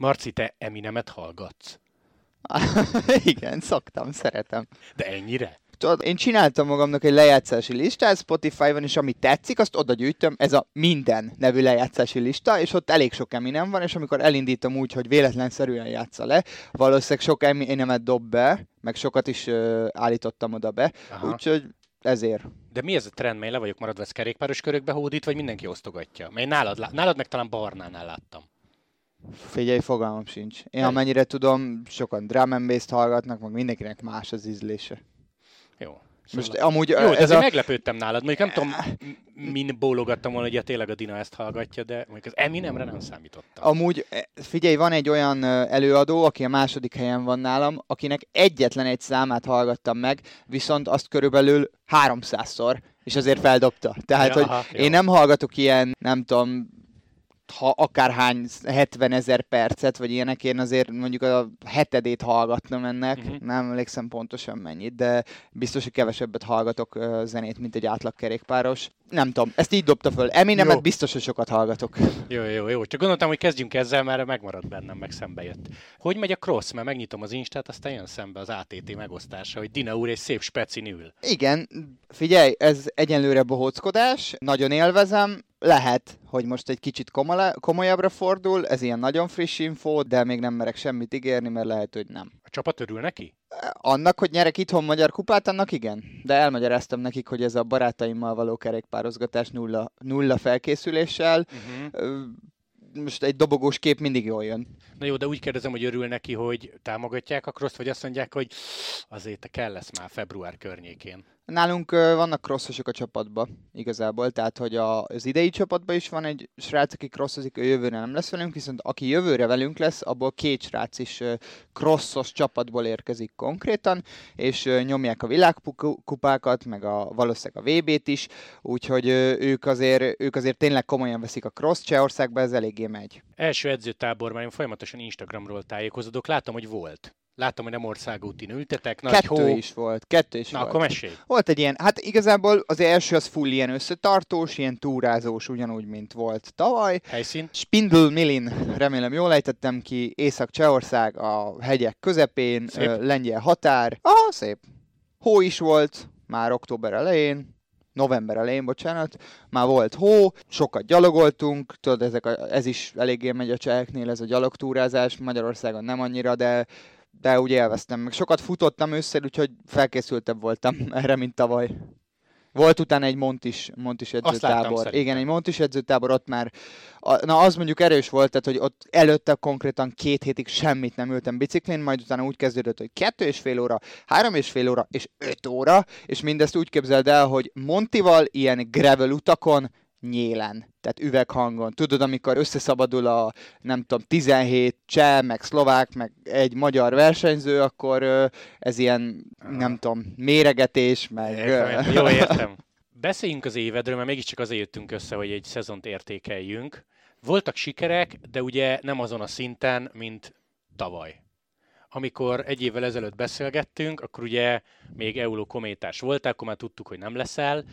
Marci, te Eminemet hallgatsz? Igen, szoktam, szeretem. De ennyire? Tudod, én csináltam magamnak egy lejátszási listát Spotify-on, és ami tetszik, azt oda gyűjtöm, ez a minden nevű lejátszási lista, és ott elég sok Eminem van, és amikor elindítom úgy, hogy véletlenszerűen játsza le, valószínűleg sok Eminemet dob be, meg sokat is uh, állítottam oda be, Aha. úgyhogy ezért. De mi ez a trend, mely le vagyok maradva, ez kerékpáros körökbe hódít, vagy mindenki osztogatja? Mely nálad, nálad meg talán Barnánál láttam. Figyelj, fogalmam sincs. Én amennyire tudom, sokan drum and bass-t hallgatnak, meg mindenkinek más az ízlése. Jó. Most Szóval- amúgy Jó, de ez a... meglepődtem nálad. Mondjuk nem tudom, min bólogattam volna, hogy ja, tényleg a Dina ezt hallgatja, de mondjuk az Eminemre nem számítottam. Amúgy, figyelj, van egy olyan előadó, aki a második helyen van nálam, akinek egyetlen egy számát hallgattam meg, viszont azt körülbelül 300-szor, és azért feldobta. Tehát, Ja, hogy aha, jó. én nem hallgatok ilyen, nem tudom, ha akárhány 70 ezer percet, vagy ilyenek, én azért mondjuk a hetedét hallgatnom ennek, uh-huh. nem emlékszem pontosan mennyit, de biztos, hogy kevesebbet hallgatok zenét, mint egy átlag kerékpáros. Nem tudom, ezt így dobta föl. Eminemet Jó. biztos, hogy sokat hallgatok. Jó, jó, jó. Csak gondoltam, hogy kezdjünk ezzel, mert megmaradt bennem, meg szembe jött. Hogy megy a cross? Mert megnyitom az Instát, aztán jön szembe az ATT megosztása, hogy Dina úr egy szép specin ül. Igen, figyelj, ez egyenlőre bohóckodás, nagyon élvezem, lehet, hogy most egy kicsit komolyabbra fordul, ez ilyen nagyon friss info, de még nem merek semmit ígérni, mert lehet, hogy nem. Csapat örül neki? Annak, hogy nyerek itthon magyar kupát, annak igen. De elmagyaráztam nekik, hogy ez a barátaimmal való kerékpározgatás nulla, nulla felkészüléssel. Uh-huh. Most egy dobogós kép mindig jól jön. Na jó, de úgy kérdezem, hogy örül neki, hogy támogatják a cross vagy azt mondják, hogy azért kell lesz már február környékén. Nálunk vannak crossosok a csapatba, igazából, tehát hogy a, az idei csapatban is van egy srác, aki crossozik, ő jövőre nem lesz velünk, viszont aki jövőre velünk lesz, abból két srác is crossos csapatból érkezik konkrétan, és nyomják a világkupákat, meg a, valószínűleg a VB-t is, úgyhogy ők azért, ők azért tényleg komolyan veszik a cross, Csehországban ez eléggé megy. Első edzőtáborban én folyamatosan Instagramról tájékozódok, látom, hogy volt. Látom, hogy nem országútin ültetek, nagy kettő hó. is volt, kettő is Na, volt. akkor mesélj. Volt egy ilyen, hát igazából az első az full ilyen összetartós, ilyen túrázós, ugyanúgy, mint volt tavaly. Helyszín? Spindle Milin, remélem jól ejtettem ki, Észak-Csehország a hegyek közepén, Szép. ö, lengyel határ. Aha, szép. Hó is volt, már október elején, november elején, bocsánat, már volt hó, sokat gyalogoltunk, tudod, ezek a, ez is eléggé megy a cseheknél, ez a gyalogtúrázás, Magyarországon nem annyira, de de úgy élveztem. Meg sokat futottam ősszel, úgyhogy felkészültebb voltam erre, mint tavaly. Volt utána egy Montis, Montis láttam edzőtábor. szerintem. Igen, egy Montis edzőtábor, ott már, a, na az mondjuk erős volt, tehát hogy ott előtte konkrétan két hétig semmit nem ültem biciklin, majd utána úgy kezdődött, hogy kettő és fél óra, három és fél óra és öt óra, és mindezt úgy képzeld el, hogy Montival ilyen gravel utakon nyélen, tehát üveghangon. Tudod, amikor összeszabadul a, nem tudom, 17 cseh, meg szlovák, meg egy magyar versenyző, akkor ez ilyen, nem tudom, méregetés, meg... Értem, Jó, értem. Beszéljünk az évedről, mert mégiscsak azért jöttünk össze, hogy egy szezont értékeljünk. Voltak sikerek, de ugye nem azon a szinten, mint tavaly. Amikor egy évvel ezelőtt beszélgettünk, akkor ugye még Euló kométás voltál, akkor már tudtuk, hogy nem leszel.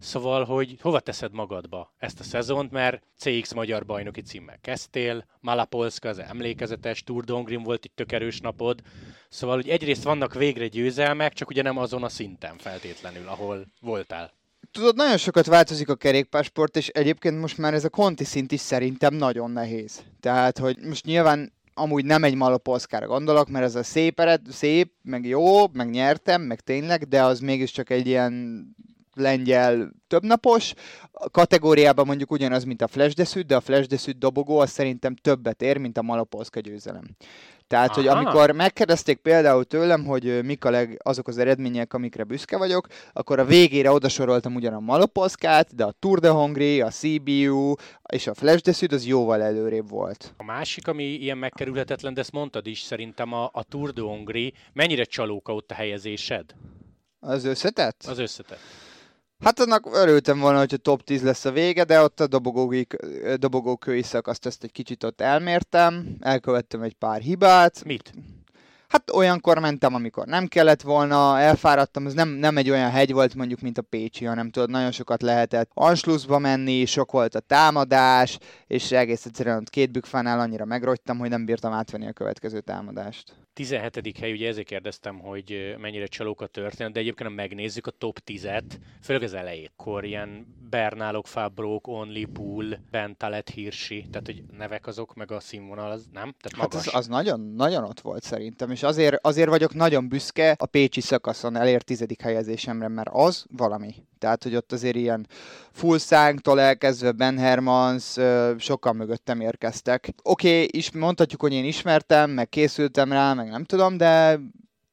Szóval, hogy hova teszed magadba ezt a szezont, mert CX magyar bajnoki címmel kezdtél, Malapolska az emlékezetes, Tour de Hongrin volt egy tök erős napod, szóval, hogy egyrészt vannak végre győzelmek, csak ugye nem azon a szinten feltétlenül, ahol voltál. Tudod, nagyon sokat változik a kerékpársport, és egyébként most már ez a konti szint is szerintem nagyon nehéz. Tehát, hogy most nyilván amúgy nem egy malopolszkára gondolok, mert ez a szép, ered, szép, meg jó, meg nyertem, meg tényleg, de az mégiscsak egy ilyen lengyel többnapos. A kategóriában mondjuk ugyanaz, mint a Flash Desüt, de a Flash Desüt dobogó az szerintem többet ér, mint a Malopolszka győzelem. Tehát, hogy Aha. amikor megkérdezték például tőlem, hogy mik a leg, azok az eredmények, amikre büszke vagyok, akkor a végére odasoroltam ugyan a Malopolszkát, de a Tour de Hongrie, a CBU és a Flash Desüt az jóval előrébb volt. A másik, ami ilyen megkerülhetetlen, de ezt mondtad is, szerintem a, a Tour de Hongrie. Mennyire csalóka ott a helyezésed? Az összetett? Az összetett. Hát annak örültem volna, hogyha top 10 lesz a vége, de ott a dobogókői szakaszt ezt egy kicsit ott elmértem, elkövettem egy pár hibát. Mit? Hát olyankor mentem, amikor nem kellett volna, elfáradtam, ez nem, nem egy olyan hegy volt mondjuk, mint a Pécsi, hanem tudod, nagyon sokat lehetett Anschlussba menni, sok volt a támadás, és egész egyszerűen két bükfánál annyira megrogytam, hogy nem bírtam átvenni a következő támadást. 17. hely, ugye ezért kérdeztem, hogy mennyire csalók a történet, de egyébként ha megnézzük a top 10-et, főleg az elejét, akkor ilyen Bernálok, Fabrók, Only Pool, Bentalet, Hirsi, tehát hogy nevek azok, meg a színvonal az nem? Tehát magas. Hát az, az nagyon, nagyon ott volt szerintem, és azért, azért vagyok nagyon büszke a Pécsi szakaszon elért tizedik helyezésemre, mert az valami. Tehát, hogy ott azért ilyen full szánktól elkezdve Ben Hermans, sokkal mögöttem érkeztek. Oké, okay, is mondhatjuk, hogy én ismertem, meg készültem rá, meg nem tudom, de,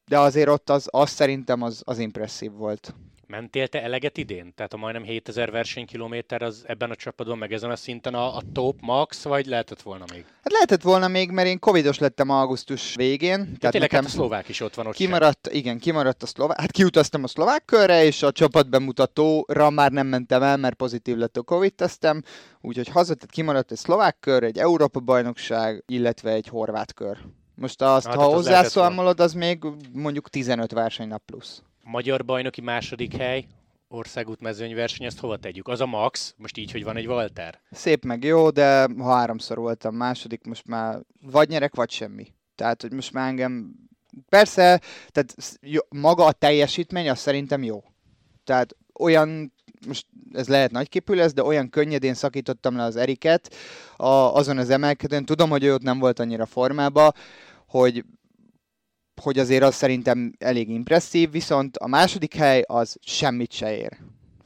de azért ott az, az szerintem az, az impresszív volt. Mentél te eleget idén? Tehát a majdnem 7000 versenykilométer az ebben a csapatban, meg ezen a szinten a, a top max, vagy lehetett volna még? Hát lehetett volna még, mert én covidos lettem augusztus végén. Ja, tehát tényleg hát a szlovák is ott van ott Kimaradt, sem. igen, kimaradt a szlovák. Hát kiutaztam a szlovák körre, és a csapatbemutatóra már nem mentem el, mert pozitív lett a covid tesztem. Úgyhogy haza, tehát kimaradt egy szlovák kör, egy Európa bajnokság, illetve egy horvát kör. Most azt, hát, ha hozzászólmolod, az még mondjuk 15 versenynap plusz. Magyar bajnoki második hely, országút mezőnyverseny, ezt hova tegyük? Az a max, most így, hogy van egy Walter? Szép meg jó, de ha háromszor voltam második, most már vagy nyerek, vagy semmi. Tehát, hogy most már engem... Persze, tehát jó, maga a teljesítmény, az szerintem jó. Tehát olyan most ez lehet nagyképű lesz, de olyan könnyedén szakítottam le az Eriket a, azon az emelkedőn. Tudom, hogy ő ott nem volt annyira formában, hogy hogy azért az szerintem elég impresszív, viszont a második hely az semmit se ér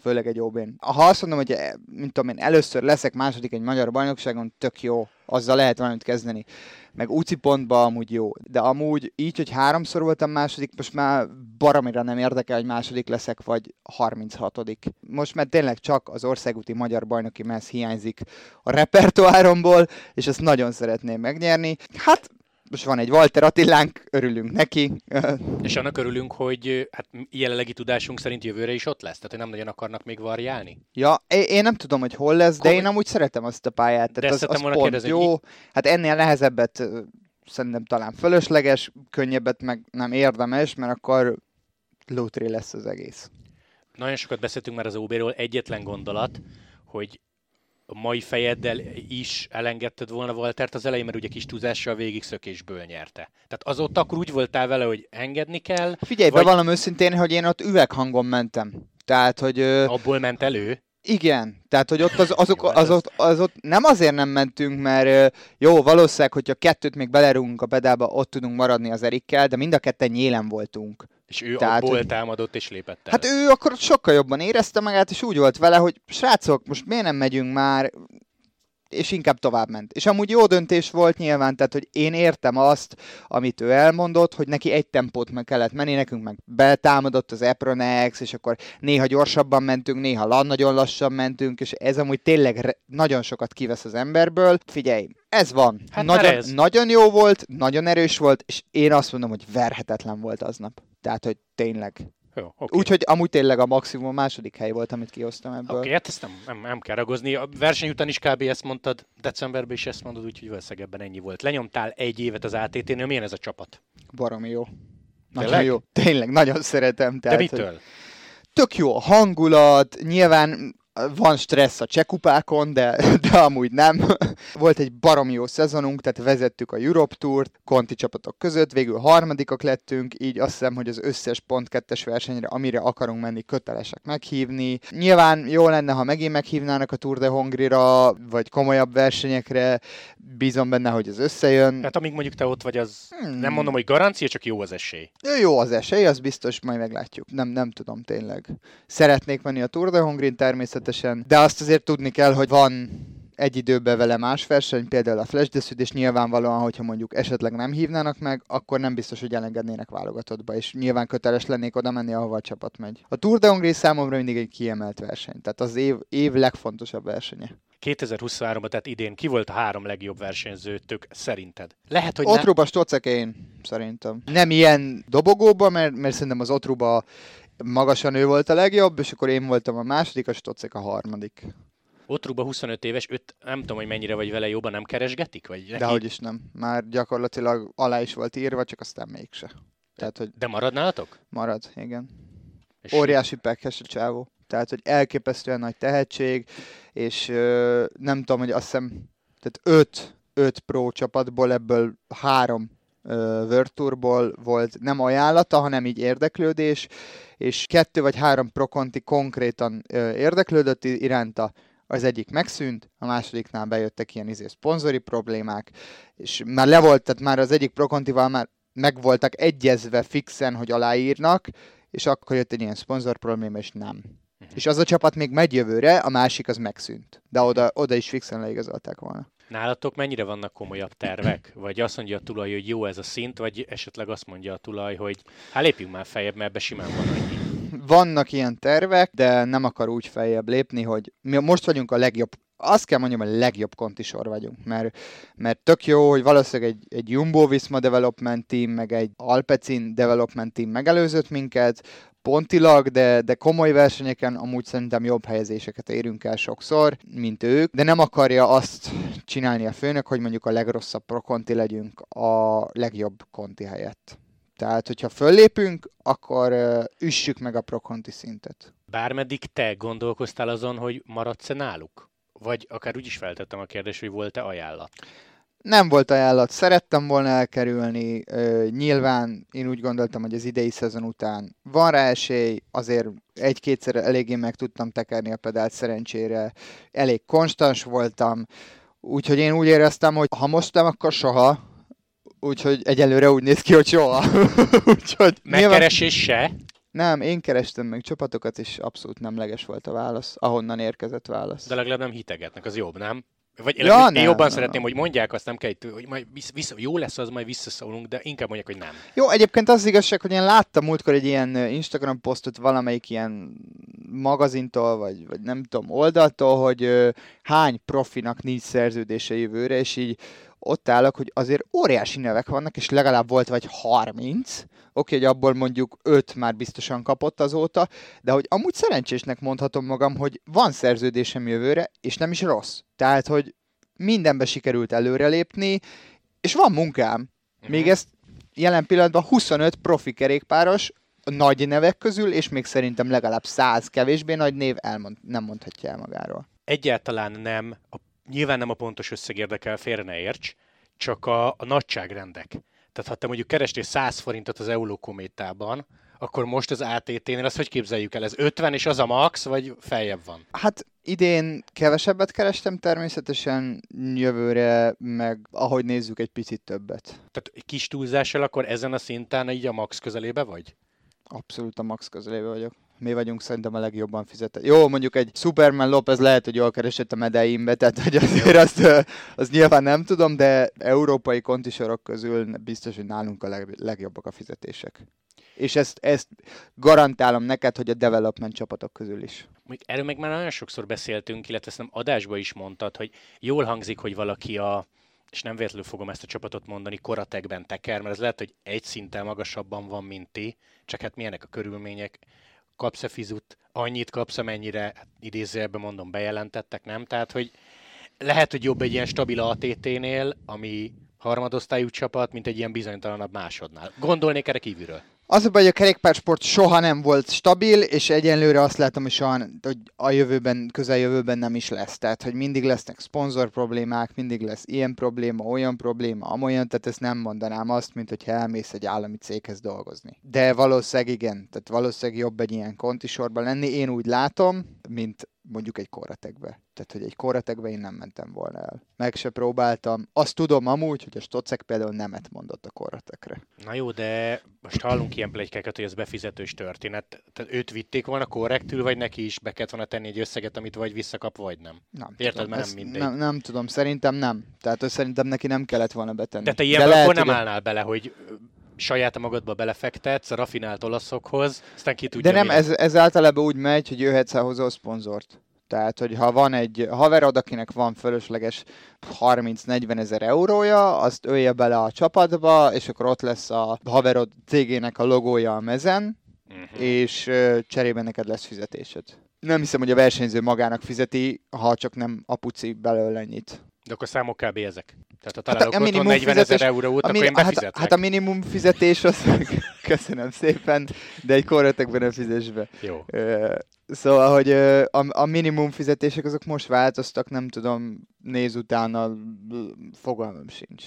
főleg egy OB-n. Ha azt mondom, hogy mint tudom én, először leszek második egy magyar bajnokságon, tök jó, azzal lehet valamit kezdeni. Meg UCI pontban amúgy jó. De amúgy így, hogy háromszor voltam második, most már baromira nem érdekel, hogy második leszek, vagy 36 Most már tényleg csak az országúti magyar bajnoki messz hiányzik a repertoáromból, és ezt nagyon szeretném megnyerni. Hát most van egy Walter Attilánk, örülünk neki. És annak örülünk, hogy hát jelenlegi tudásunk szerint jövőre is ott lesz, tehát hogy nem nagyon akarnak még variálni. Ja, én nem tudom, hogy hol lesz, de én amúgy szeretem azt a pályát. Tehát de az, az pont kérdezni, jó. Hogy... Hát ennél nehezebbet szerintem talán fölösleges, könnyebbet meg nem érdemes, mert akkor lótré lesz az egész. Nagyon sokat beszéltünk már az OB-ról, egyetlen gondolat, hogy a mai fejeddel is elengedted volna Waltert az elején, mert ugye kis túlzással végig szökésből nyerte. Tehát azóta akkor úgy voltál vele, hogy engedni kell. Figyelj, vagy... bevallom őszintén, hogy én ott üveghangon mentem. Tehát, hogy... Abból ment elő? Igen, tehát hogy ott az, azok, az, ott, az ott nem azért nem mentünk, mert jó, valószínűleg, hogyha kettőt még belerúgunk a pedálba, ott tudunk maradni az Erikkel, de mind a ketten nyélen voltunk. És ő Tehát, abból támadott és lépett el. Hát ő akkor sokkal jobban érezte magát, és úgy volt vele, hogy srácok, most miért nem megyünk már, és inkább tovább ment. És amúgy jó döntés volt nyilván, tehát hogy én értem azt, amit ő elmondott, hogy neki egy tempót meg kellett menni, nekünk meg betámadott az Epronex, és akkor néha gyorsabban mentünk, néha nagyon lassan mentünk, és ez amúgy tényleg nagyon sokat kivesz az emberből. Figyelj, ez van. Hát nagyon, ez. nagyon jó volt, nagyon erős volt, és én azt mondom, hogy verhetetlen volt aznap. Tehát, hogy tényleg. Jó, okay. Úgyhogy amúgy tényleg a maximum a második hely volt, amit kihoztam ebből. Oké, okay, hát ezt nem, nem, nem kell ragozni. A verseny után is kb. ezt mondtad, decemberben is ezt mondod, úgyhogy valószínűleg ebben ennyi volt. Lenyomtál egy évet az ATT-nél, milyen ez a csapat? Baromi jó. Nagyon tényleg? jó. Tényleg, nagyon szeretem. Tehát, De mitől? Tök jó a hangulat, nyilván van stressz a csekupákon, de, de amúgy nem. Volt egy barom jó szezonunk, tehát vezettük a Europe Tourt, konti csapatok között, végül harmadikak lettünk, így azt hiszem, hogy az összes pont kettes versenyre, amire akarunk menni, kötelesek meghívni. Nyilván jó lenne, ha megint meghívnának a Tour de Hongrira, vagy komolyabb versenyekre, bízom benne, hogy ez összejön. Hát amíg mondjuk te ott vagy, az hmm. nem mondom, hogy garancia, csak jó az esély. Jó az esély, az biztos, majd meglátjuk. Nem, nem tudom tényleg. Szeretnék menni a Tour de Hongrin természetesen, természetesen, de azt azért tudni kell, hogy van egy időben vele más verseny, például a Flash Desud, és nyilvánvalóan, hogyha mondjuk esetleg nem hívnának meg, akkor nem biztos, hogy elengednének válogatottba, és nyilván köteles lennék oda menni, ahova a csapat megy. A Tour de Hongrie számomra mindig egy kiemelt verseny, tehát az év, év legfontosabb versenye. 2023-ban, tehát idén ki volt a három legjobb versenyzőtök szerinted? Lehet, hogy Otruba, ne... Stocek én, szerintem. Nem ilyen dobogóba, mert, mert szerintem az Otruba magasan ő volt a legjobb, és akkor én voltam a második, a Stocek a harmadik. Otruba 25 éves, őt nem tudom, hogy mennyire vagy vele jobban, nem keresgetik? Vagy De hogy is nem. Már gyakorlatilag alá is volt írva, csak aztán mégse. Tehát, hogy De marad nálatok? marad, igen. És Óriási pekhes a csávó. Tehát, hogy elképesztően nagy tehetség, és ö, nem tudom, hogy azt hiszem, tehát öt, öt pro csapatból ebből három Tourból volt nem ajánlata, hanem így érdeklődés, és kettő vagy három pro konti konkrétan érdeklődött iránta, az egyik megszűnt, a másodiknál bejöttek ilyen izé szponzori problémák, és már le volt, tehát már az egyik prokontival már meg voltak egyezve fixen, hogy aláírnak, és akkor jött egy ilyen szponzor probléma, és nem. Mhm. És az a csapat még megy jövőre, a másik az megszűnt. De oda, oda is fixen leigazolták volna. Nálatok mennyire vannak komolyabb tervek? Vagy azt mondja a tulaj, hogy jó ez a szint, vagy esetleg azt mondja a tulaj, hogy hát lépjünk már feljebb, mert ebbe simán van annyi. Vannak ilyen tervek, de nem akar úgy feljebb lépni, hogy mi most vagyunk a legjobb azt kell mondjam, a legjobb kontisor vagyunk, mert, mert tök jó, hogy valószínűleg egy, egy Jumbo Visma Development Team, meg egy Alpecin Development Team megelőzött minket, pontilag, de, de komoly versenyeken amúgy szerintem jobb helyezéseket érünk el sokszor, mint ők, de nem akarja azt csinálni a főnök, hogy mondjuk a legrosszabb pro konti legyünk a legjobb konti helyett. Tehát, hogyha föllépünk, akkor uh, üssük meg a pro konti szintet. Bármeddig te gondolkoztál azon, hogy maradsz-e náluk? Vagy akár úgy is feltettem a kérdést, hogy volt-e ajánlat? Nem volt ajánlat, szerettem volna elkerülni, nyilván én úgy gondoltam, hogy az idei szezon után van rá esély, azért egy-kétszer eléggé meg tudtam tekerni a pedált szerencsére, elég konstans voltam, úgyhogy én úgy éreztem, hogy ha most nem, akkor soha, úgyhogy egyelőre úgy néz ki, hogy soha. úgyhogy nyilván- Megkeresés se? Nem, én kerestem meg csapatokat, és abszolút nemleges volt a válasz, ahonnan érkezett válasz. De legalább nem hitegetnek, az jobb, nem? Vagy Ja, ja, én nem, jobban nem, szeretném, nem. hogy mondják azt, nem kell, hogy majd vissza, jó lesz az, majd visszaszólunk, de inkább mondják, hogy nem. Jó, egyébként az, az igazság, hogy én láttam múltkor egy ilyen Instagram posztot valamelyik ilyen magazintól, vagy, vagy nem tudom, oldaltól, hogy ö, hány profinak nincs szerződése jövőre, és így ott állok, hogy azért óriási nevek vannak, és legalább volt vagy 30, oké, hogy abból mondjuk 5 már biztosan kapott azóta, de hogy amúgy szerencsésnek mondhatom magam, hogy van szerződésem jövőre, és nem is rossz. Tehát, hogy mindenbe sikerült előrelépni, és van munkám. Még Mhm. ezt jelen pillanatban 25 profi kerékpáros, nagy nevek közül, és még szerintem legalább 100 kevésbé nagy név elmond, nem mondhatja el magáról. Egyáltalán nem, a, nyilván nem a pontos összeg érdekel, félre ne érts, csak a, a nagyságrendek. Tehát ha te mondjuk kerestél 100 forintot az Eurokométában, akkor most az ATT-nél azt hogy képzeljük el? Ez 50 és az a max, vagy feljebb van? Hát idén kevesebbet kerestem természetesen, jövőre meg ahogy nézzük egy picit többet. Tehát kis túlzással akkor ezen a szinten így a max közelébe vagy? Abszolút a max közelébe vagyok. Mi vagyunk szerintem a legjobban fizetett. Jó, mondjuk egy Superman Lopez lehet, hogy jól keresett a medeimbe, tehát hogy azért azt, ö, azt nyilván nem tudom, de európai kontisorok közül biztos, hogy nálunk a leg, legjobbak a fizetések. És ezt, ezt garantálom neked, hogy a development csapatok közül is. Erről meg már nagyon sokszor beszéltünk, illetve ezt nem adásba is mondtad, hogy jól hangzik, hogy valaki a, és nem véletlenül fogom ezt a csapatot mondani, koratekben teker, mert ez lehet, hogy egy szinten magasabban van, mint ti, csak hát milyenek a körülmények, kapsz-e fizut, annyit kapsz, amennyire, hát idézőjelben mondom, bejelentettek, nem? Tehát, hogy lehet, hogy jobb egy ilyen stabil ATT-nél, ami harmadosztályú csapat, mint egy ilyen bizonytalanabb másodnál. Gondolnék erre kívülről. Az a baj, hogy a kerékpársport soha nem volt stabil, és egyenlőre azt látom, hogy soha, hogy a jövőben, közeljövőben nem is lesz. Tehát, hogy mindig lesznek szponzor problémák, mindig lesz ilyen probléma, olyan probléma, amolyan, tehát ezt nem mondanám azt, mint hogy elmész egy állami céghez dolgozni. De valószínűleg igen, tehát valószínűleg jobb egy ilyen kontisorban lenni, én úgy látom, mint mondjuk egy korratekbe. Tehát, hogy egy korratekbe én nem mentem volna el. Meg se próbáltam. Azt tudom amúgy, hogy a Stocek például nemet mondott a korratekre. Na jó, de most hallunk ilyen plegykákat, hogy ez befizetős történet. Tehát őt vitték volna korrektül, vagy neki is be kellett volna tenni egy összeget, amit vagy visszakap, vagy nem. Nem Érted, tudom, mert nem mindegy. Nem, nem tudom, szerintem nem. Tehát hogy szerintem neki nem kellett volna betenni. De te lehet, akkor nem hogy- állnál bele, hogy saját magadba belefektetsz a rafinált olaszokhoz, aztán ki tudja, De nem, ez, ez általában úgy megy, hogy jöhetsz el hozzá a szponzort. Tehát, hogy ha van egy haverod, akinek van fölösleges 30-40 ezer eurója, azt ölje bele a csapatba, és akkor ott lesz a haverod cégének a logója a mezen, Mhm. és cserében neked lesz fizetésed. nem hiszem, hogy a versenyző magának fizeti, ha csak nem apuci belőle ennyit. De akkor számok kb. ezek. Tehát ha találok Hát a otthon minimum 40 ezer fizetés- eurót, A akkor min- én hát, hát a minimum fizetés az, köszönöm szépen, de egy korretekben ne fizess be. Jó. Szóval, hogy a, a minimum fizetések azok most változtak, nem tudom, néz utána, fogalmam sincs.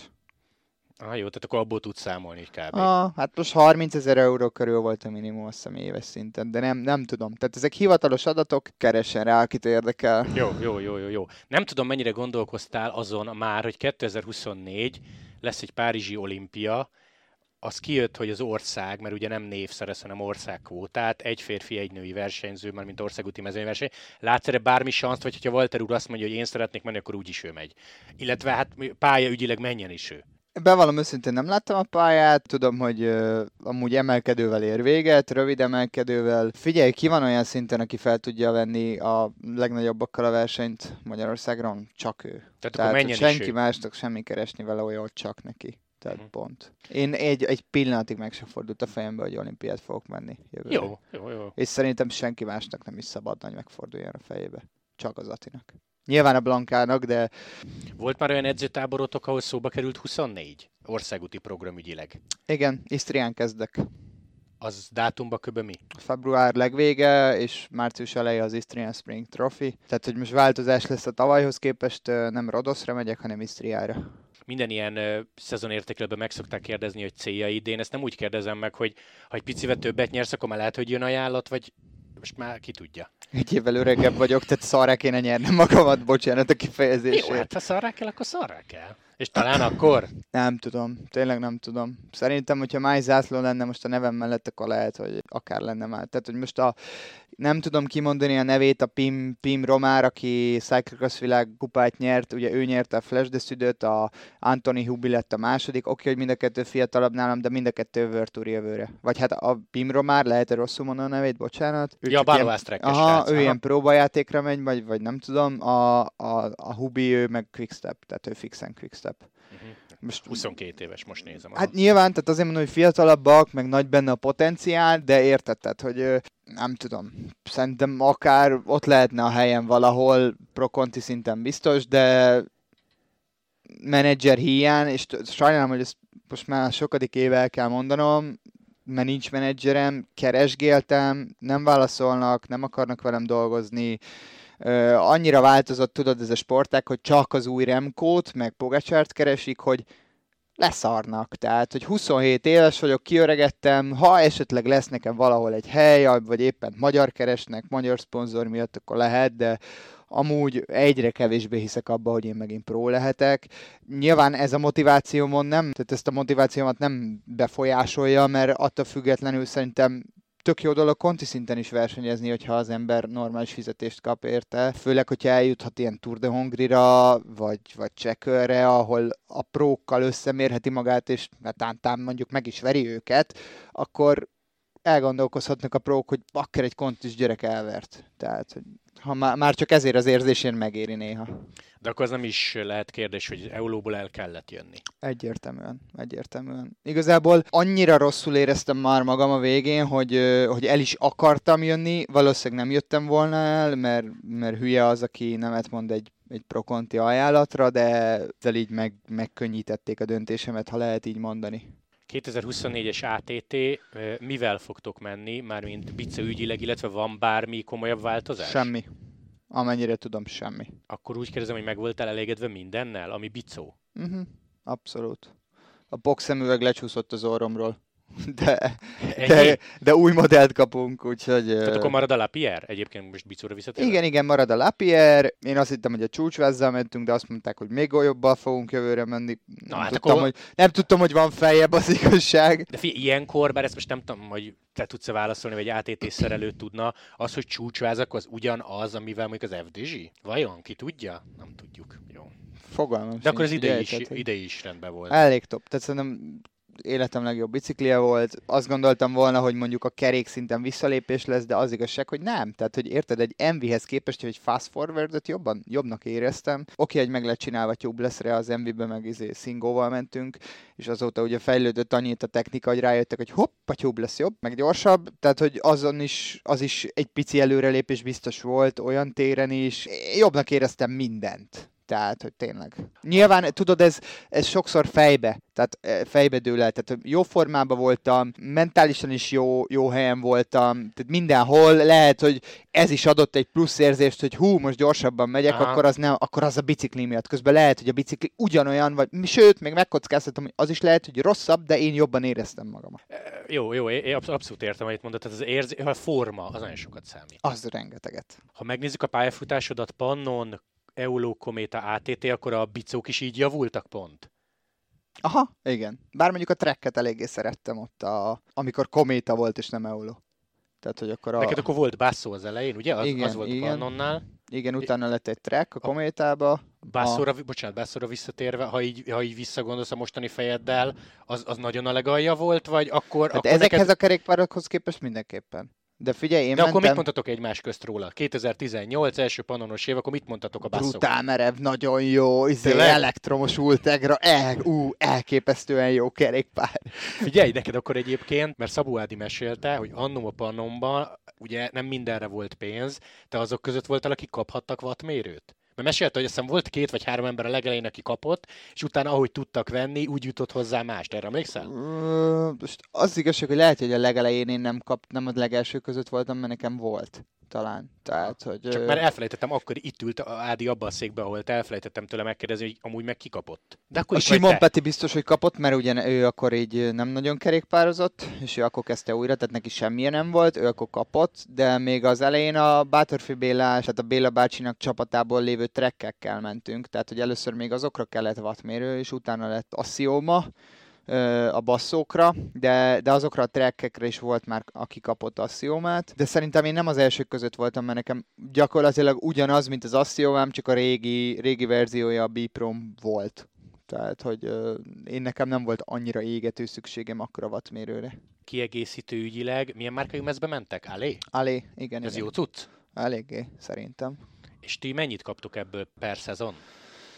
Ah, jó, tehát akkor abból tudsz számolni kb. Ah, hát most 30 ezer euró körül volt a minimum, azt hiszem éves szinten, de nem, nem tudom. Tehát ezek hivatalos adatok, keressen rá, akit érdekel. Jó, jó, jó, jó, jó. Nem tudom, mennyire gondolkoztál azon már, hogy 2024 lesz egy Párizsi olimpia, az kijött, hogy az ország, mert ugye nem név szerez, hanem országkvótát, egy férfi, egy női versenyző, már mint országúti mezőnyverseny. Látsz erre bármi sanszt, vagy hogyha Walter úr azt mondja, hogy én szeretnék menni, akkor úgyis ő megy. Illetve hát pályaügyileg menjen is ő. Bevallom őszintén nem láttam a pályát, tudom, hogy uh, amúgy emelkedővel ér véget, rövid emelkedővel. Figyelj, ki van olyan szinten, aki fel tudja venni a legnagyobbakkal a versenyt Magyarországon? Csak ő. Tehát, Tehát akkor senki másnak semmi keresni vele olyan, csak neki. Tehát Mhm. pont. Én egy, egy pillanatig meg sem fordult a fejembe, hogy olimpiát fogok menni jövőre. Jó, jó, jó. És szerintem senki másnak nem is szabad, hogy megforduljon a fejébe. Csak az Atinak. Nyilván a Blankának, de Volt már olyan edzőtáborotok, ahol szóba került 24? Országúti programügyileg. igen, Isztrián kezdek. Az dátumba köbö mi? Február legvége, és március eleje az Istrian Spring Trophy. Tehát, hogy most változás lesz a tavalyhoz képest, ö, nem Rodoszra megyek, hanem Istriára. Minden ilyen uh, szezonértékelőben meg szokták kérdezni, hogy céljaid, én ezt nem úgy kérdezem meg, hogy ha egy picivel többet nyersz, akkor már lehet, hogy jön ajánlat, vagy most már ki tudja. Egy évvel öregebb vagyok, tehát szarrá kéne nyernem magamat, bocsánat a Jó, kifejezésért. hát ha szarrá kell, akkor szarrá kell. És talán akkor? Nem tudom, tényleg nem tudom. Szerintem, hogyha Máj zászló lenne most a nevem mellett, akkor lehet, hogy akár lenne már. Tehát, hogy most a, nem tudom kimondani a nevét, a Pim, Pim Romár, aki Cyclocross világ kupát nyert, ugye ő nyerte a Flash de Südöt, a Anthony Hubi lett a második, oké, hogy mind a kettő fiatalabb nálam, de mind a kettő World Tour jövőre. Vagy hát a Pim Romár, lehet, hogy rosszul mondom a nevét, bocsánat. Ő Ja, ilyen- Aha, srác, ő aha. ilyen próbajátékra megy, vagy, vagy nem tudom, a, a, a Hubi, ő meg Quickstep, tehát ő fixen Quickstep. Mhm. Most 22 éves, most nézem. Hát nyilván, tehát azért mondom, hogy fiatalabbak, meg nagy benne a potenciál, de érted, tehát, hogy nem tudom, szerintem akár ott lehetne a helyen valahol, pro-conti szinten biztos, de menedzser hiány, és sajnálom, hogy ezt most már sokadik éve el kell mondanom, mert nincs menedzserem, keresgéltem, nem válaszolnak, nem akarnak velem dolgozni, annyira változott, tudod, ez a sportág, hogy csak az új Remkót, meg Pogacsárt keresik, hogy leszarnak. Tehát, hogy 27 éves vagyok, kiöregettem, ha esetleg lesz nekem valahol egy hely, vagy éppen magyar keresnek, magyar szponzor miatt, akkor lehet, de amúgy egyre kevésbé hiszek abba, hogy én megint pró lehetek. Nyilván ez a motivációmon nem, tehát ezt a motivációmat nem befolyásolja, mert attól függetlenül szerintem tök jó dolog konti szinten is versenyezni, hogyha az ember normális fizetést kap érte. Főleg, hogyha eljuthat ilyen Tour de Hongrira, vagy, vagy Csekörre, ahol a prókkal összemérheti magát, és tántán mondjuk meg is veri őket, akkor elgondolkozhatnak a prók, hogy bakker egy kontis gyerek elvert. Tehát, hogy ha már, már csak ezért az érzésén megéri néha. De akkor az nem is lehet kérdés, hogy Eulóból el kellett jönni. Egyértelműen, egyértelműen. Igazából annyira rosszul éreztem már magam a végén, hogy, hogy el is akartam jönni, valószínűleg nem jöttem volna el, mert, mert hülye az, aki nemet mond egy, egy prokonti ajánlatra, de ezzel így meg, megkönnyítették a döntésemet, ha lehet így mondani. 2024-es ATT, mivel fogtok menni, mármint Bice ügyileg, illetve van bármi komolyabb változás? Semmi. Amennyire tudom, semmi. Akkor úgy kérdezem, hogy meg voltál elégedve mindennel, ami Bicó? Uh-huh. Abszolút. A boxemüveg lecsúszott az orromról. De, de, de új modellt kapunk, úgyhogy... Tehát akkor marad a Lapierre? Egyébként most Bicóra visszatérve? Igen, igen, marad a Lapierre. Én azt hittem, hogy a csúcsvázzal mentünk, de azt mondták, hogy még jobbal fogunk jövőre menni. Nem, hát tudtam, akkor- hogy, nem tudtam, hogy van feljebb az igazság. De figyelj, ilyenkor, bár ezt most nem tudom, hogy te tudsz-e válaszolni, vagy ATT szerelő tudna, az, hogy csúcsvázak, az ugyanaz, amivel mondjuk az FDZ? Vajon? Ki tudja? Nem tudjuk. Jó. Fogalmam De akkor az idei is, idei is rendben volt. Elég top. Tehát szerintem életem legjobb biciklije volt. Azt gondoltam volna, hogy mondjuk a kerék szinten visszalépés lesz, de az igazság, hogy nem. Tehát, hogy érted, egy MV-hez képest, hogy egy fast forward jobban, jobbnak éreztem. Oké, hogy meg lett csinálva lesz rá az MV-be, meg izé szingóval mentünk, és azóta ugye fejlődött annyit a technika, hogy rájöttek, hogy hopp, a jobb lesz jobb, meg gyorsabb. Tehát, hogy azon is, az is egy pici előrelépés biztos volt olyan téren is. Jobbnak éreztem mindent. Tehát, hogy tényleg. Nyilván, tudod, ez, ez sokszor fejbe, tehát eh, fejbe dől el. Tehát jó formában voltam, mentálisan is jó, jó helyen voltam, tehát mindenhol lehet, hogy ez is adott egy plusz érzést, hogy hú, most gyorsabban megyek, Aha. akkor az, nem, akkor az a bicikli miatt. Közben lehet, hogy a bicikli ugyanolyan, vagy sőt, még megkockáztatom, hogy az is lehet, hogy rosszabb, de én jobban éreztem magam. Eh, jó, jó, én abszolút értem, amit mondod, tehát az érzés, a forma az nagyon sokat számít. Az rengeteget. Ha megnézzük a pályafutásodat Pannon, Euló Kométa ATT, akkor a bicók is így javultak pont? Aha, igen. Bár mondjuk a tracket eléggé szerettem ott, a, amikor Kométa volt, és nem Euló. Tehát, hogy akkor a... Neked akkor volt Basso az elején, ugye? Az, igen, az volt igen. Pannonnál. Igen, utána lett egy track a Kométába. Basszóra, a... bocsánat, Basszóra visszatérve, ha így, ha így visszagondolsz a mostani fejeddel, az, az nagyon a legalja volt, vagy akkor... Hát akkor ezekhez neked... a kerékpárokhoz képest mindenképpen. De figyelj, én De mentem... akkor mit mondtatok egymás közt róla? 2018 első panonos év, akkor mit mondtatok a basszok? Brutál merev, nagyon jó, izé, elektromos ultegra, el, ú, elképesztően jó kerékpár. Figyelj, neked akkor egyébként, mert Szabó Ádi mesélte, hogy annó a pannomban ugye nem mindenre volt pénz, te azok között voltál, akik kaphattak wattmérőt? Mert mesélte, hogy azt volt két vagy három ember a legelején, aki kapott, és utána, ahogy tudtak venni, úgy jutott hozzá mást. Erre emlékszel? Most az igazság, hogy lehet, hogy a legelején én nem kap, nem az legelső között voltam, mert nekem volt talán. Tehát, hogy, Csak már elfelejtettem, akkor itt ült a Ádi abban a székben, ahol te elfelejtettem tőle megkérdezni, hogy amúgy meg kikapott. De akkor a Simon Peti biztos, hogy kapott, mert ugye ő akkor így nem nagyon kerékpározott, és ő akkor kezdte újra, tehát neki semmilyen nem volt, ő akkor kapott, de még az elején a Bátorfi Bélás, tehát a Béla bácsinak csapatából lévő trekkekkel mentünk, tehát hogy először még azokra kellett wattmérő, és utána lett a Szioma, a basszókra, de, de azokra a trekkekre is volt már, aki kapott assziómát, de szerintem én nem az elsők között voltam, mert nekem gyakorlatilag ugyanaz, mint az assziómám, csak a régi, régi verziója a Biprom volt. Tehát, hogy uh, én nekem nem volt annyira égető szükségem akkora wattmérőre. Kiegészítő ügyileg, milyen márkai mezbe mentek? Alé? Alé, igen. Ez igen. jó cucc? Eléggé, szerintem. És ti mennyit kaptok ebből per szezon?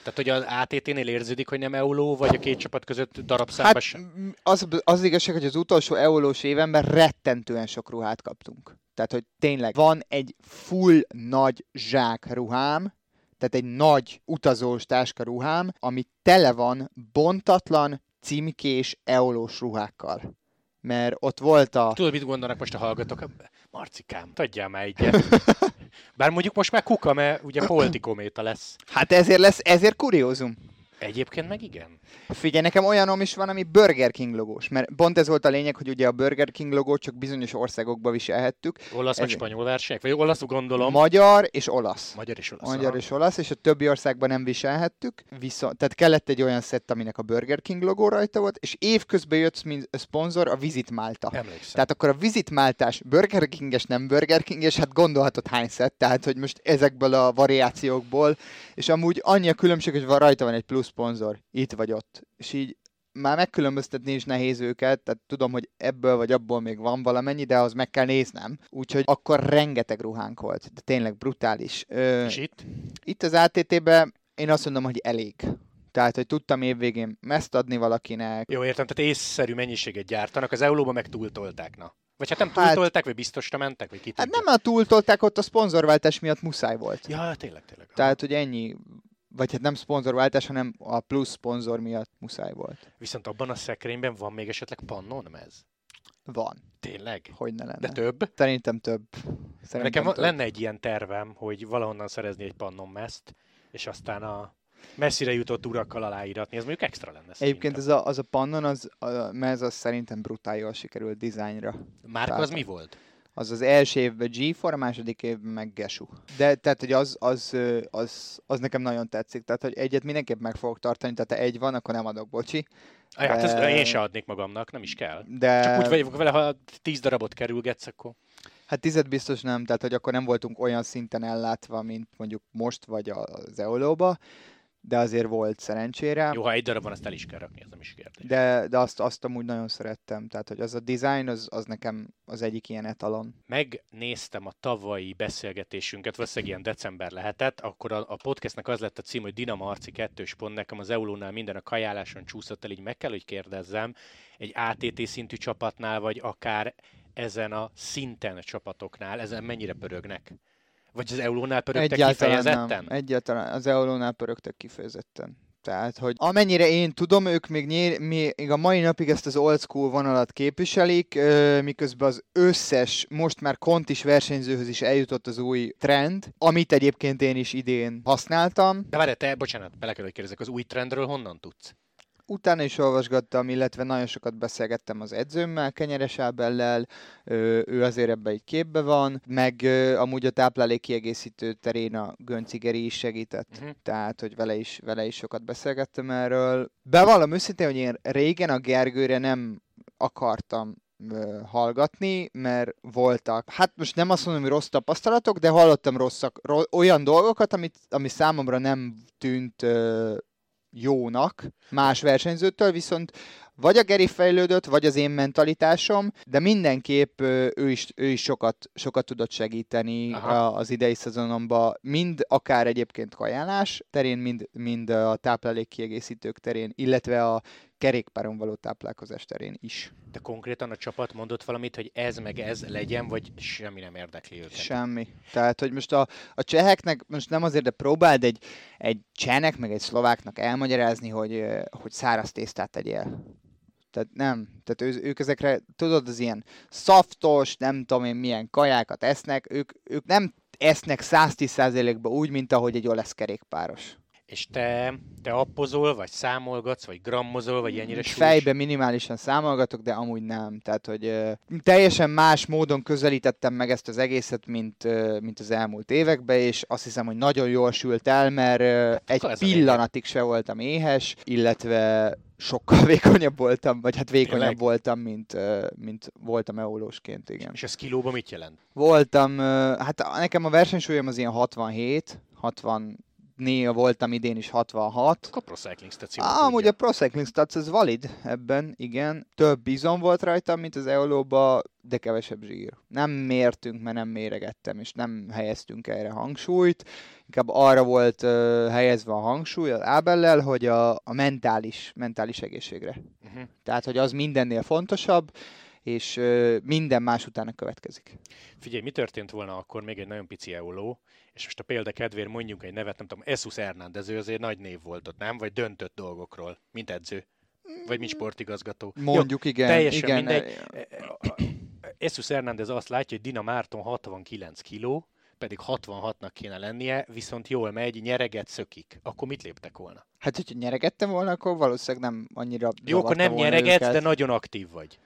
Tehát, hogy az ATT-nél érződik, hogy nem EULO, vagy a két csapat között darabszámba hát, sem? Az, az igazság, hogy az utolsó EULO-s évenben rettentően sok ruhát kaptunk. Tehát, hogy tényleg van egy full nagy zsák ruhám, tehát egy nagy utazós táska ruhám, ami tele van bontatlan, címkés eolós ruhákkal. Mert ott volt a... Tudod, mit gondolnak most a hallgatók? Marcikám, adjál már egyet. Bár mondjuk most már kuka, mert ugye Polti kométa lesz. Hát ezért lesz, ezért kuriózum. Egyébként meg igen. Figyelj, nekem olyanom is van, ami Burger King logós, mert pont ez volt a lényeg, hogy ugye a Burger King logót csak bizonyos országokba viselhettük. Olasz vagy spanyol verseny? Vagy olasz gondolom? Magyar és olasz. Magyar és olasz. Magyar és olasz, és a többi országban nem viselhettük, viszont, tehát kellett egy olyan szett, aminek a Burger King logó rajta volt, és évközben jött, mint szponzor, a Visit Malta. Emlékszem. Tehát akkor a Visit Máltás Burger Kinges, nem Burger Kinges, hát gondolhatod hány szett, tehát hogy most ezekből a variációkból, és amúgy annyi a különbség, hogy van rajta van egy plusz szponzor, itt vagy ott. És így már megkülönböztetni is nehéz őket, tehát tudom, hogy ebből vagy abból még van valamennyi, de az meg kell néznem. Úgyhogy akkor rengeteg ruhánk volt, de tényleg brutális. Ö, És itt? Itt az ATT-be én azt mondom, hogy elég. Tehát, hogy tudtam évvégén mezt adni valakinek. Jó, értem, tehát észszerű mennyiséget gyártanak, az Eulóban meg túltolták, na. Vagy hát nem hát, túltolták, vagy biztosra mentek, vagy kit? Hát nem a túltolták, ott a szponzorváltás miatt muszáj volt. Ja, tényleg, tényleg. Tehát, hogy ennyi vagy hát nem szponzorváltás, hanem a plusz szponzor miatt muszáj volt. Viszont abban a szekrényben van még esetleg pannon mez? Van. Tényleg? Hogy ne lenne. De több? Szerintem több. Szerintem Nekem több. lenne egy ilyen tervem, hogy valahonnan szerezni egy pannon mezt, és aztán a messzire jutott urakkal aláíratni, ez mondjuk extra lenne szerintem. Egyébként az a, az a pannon, az, a mez az szerintem brutál jól sikerült dizájnra. Márka az mi volt? Az az első évben G4, a második évben meg Gesu. De tehát, hogy az, az, az, az, nekem nagyon tetszik. Tehát, hogy egyet mindenképp meg fogok tartani, tehát ha egy van, akkor nem adok, bocsi. Hát de... én se adnék magamnak, nem is kell. De... Csak úgy vagyok vele, ha tíz darabot kerülgetsz, akkor... Hát tized biztos nem, tehát hogy akkor nem voltunk olyan szinten ellátva, mint mondjuk most vagy az Eolóba, de azért volt szerencsére. Jó, ha egy darab van, azt el is kell rakni, ez nem is kérdés. De, de azt, azt amúgy nagyon szerettem, tehát hogy az a design, az, az nekem az egyik ilyen etalon. Megnéztem a tavalyi beszélgetésünket, valószínűleg ilyen december lehetett, akkor a, a podcastnek az lett a cím, hogy Dinamo Arci kettős pont, nekem az Eulónál minden a kajáláson csúszott el, így meg kell, hogy kérdezzem, egy ATT szintű csapatnál, vagy akár ezen a szinten csapatoknál, ezen mennyire pörögnek? Vagy az Eulónál pörögtek Egyáltalán kifejezetten? nem. Egyáltalán az Eulónál pörögtek kifejezetten. Tehát, hogy amennyire én tudom, ők még, nyír, még a mai napig ezt az old school vonalat képviselik, miközben az összes, most már kontis versenyzőhöz is eljutott az új trend, amit egyébként én is idén használtam. De várj, te, bocsánat, bele kell, hogy kérdezek, az új trendről honnan tudsz? Utána is olvasgattam, illetve nagyon sokat beszélgettem az edzőmmel, Kenyeres Ábellel, ő azért ebbe egy képbe van, meg amúgy a táplálék kiegészítő terén a Göncigeri is segített, Uh-huh. tehát hogy vele is, vele is sokat beszélgettem erről. Bevallom őszintén, hogy én régen a Gergőre nem akartam hallgatni, mert voltak, hát most nem azt mondom, hogy rossz tapasztalatok, de hallottam rosszak, ro- olyan dolgokat, amit, ami számomra nem tűnt ö, jónak más versenyzőtől, viszont vagy a Geri fejlődött, vagy az én mentalitásom, de mindenképp ő is, ő is sokat, sokat tudott segíteni Aha. az idei szezonomban, mind akár egyébként kajálás terén, mind, mind a táplálék kiegészítők terén, illetve a kerékpáron való táplálkozás terén is. De konkrétan a csapat mondott valamit, hogy ez meg ez legyen, vagy semmi nem érdekli őket? Semmi. Tehát, hogy most a, a cseheknek, most nem azért, de próbáld egy, egy csehnek, meg egy szlováknak elmagyarázni, hogy, hogy száraz tésztát tegyél. Tehát nem. Tehát ő, ők ezekre, tudod, az ilyen szaftos, nem tudom én milyen kajákat esznek, ők, ők nem esznek 110%-ba úgy, mint ahogy egy olasz kerékpáros. És te, te appozol, vagy számolgatsz, vagy grammozol, vagy ennyire súlyos? Fejbe minimálisan számolgatok, de amúgy nem. Tehát, hogy ö, teljesen más módon közelítettem meg ezt az egészet, mint, ö, mint az elmúlt években, és azt hiszem, hogy nagyon jól sült el, mert ö, egy a lényeg. pillanatig se voltam éhes, illetve sokkal vékonyabb voltam, vagy hát vékonyabb Tényleg? voltam, mint, mint voltam eolósként, igen. És ez kilóban mit jelent? Voltam, hát nekem a versenysúlyom az ilyen 67, 60 néha voltam idén is 66, Akkor Pro Cycling Station. Á, amúgy a Pro Cycling Stats ez valid ebben, igen. Több bizon volt rajtam, mint az Eolóba, de kevesebb zsír. Nem mértünk, mert nem méregettem, és nem helyeztünk erre hangsúlyt. Inkább arra volt uh, helyezve a hangsúly az Ábellel, hogy a, a mentális, mentális egészségre. Uh-huh. Tehát, hogy az mindennél fontosabb, és minden más utána következik. Figyelj, mi történt volna akkor még egy nagyon pici euló, és most a példa kedvéért mondjunk egy nevet, nem tudom, Jesus Hernández, ő azért nagy név volt ott, nem? Vagy döntött dolgokról, mint edző. Vagy mint sportigazgató. Mondjuk, igen. teljesen igen, mindegy. Jesus Hernández azt látja, hogy Dina Márton 69 kiló, pedig 66-nak kéne lennie, viszont jól megy, nyereget, szökik. Akkor mit léptek volna? Hát, hogyha nyeregettem volna, akkor valószínűleg nem annyira Jó, akkor nem őket. de nagyon aktív vagy.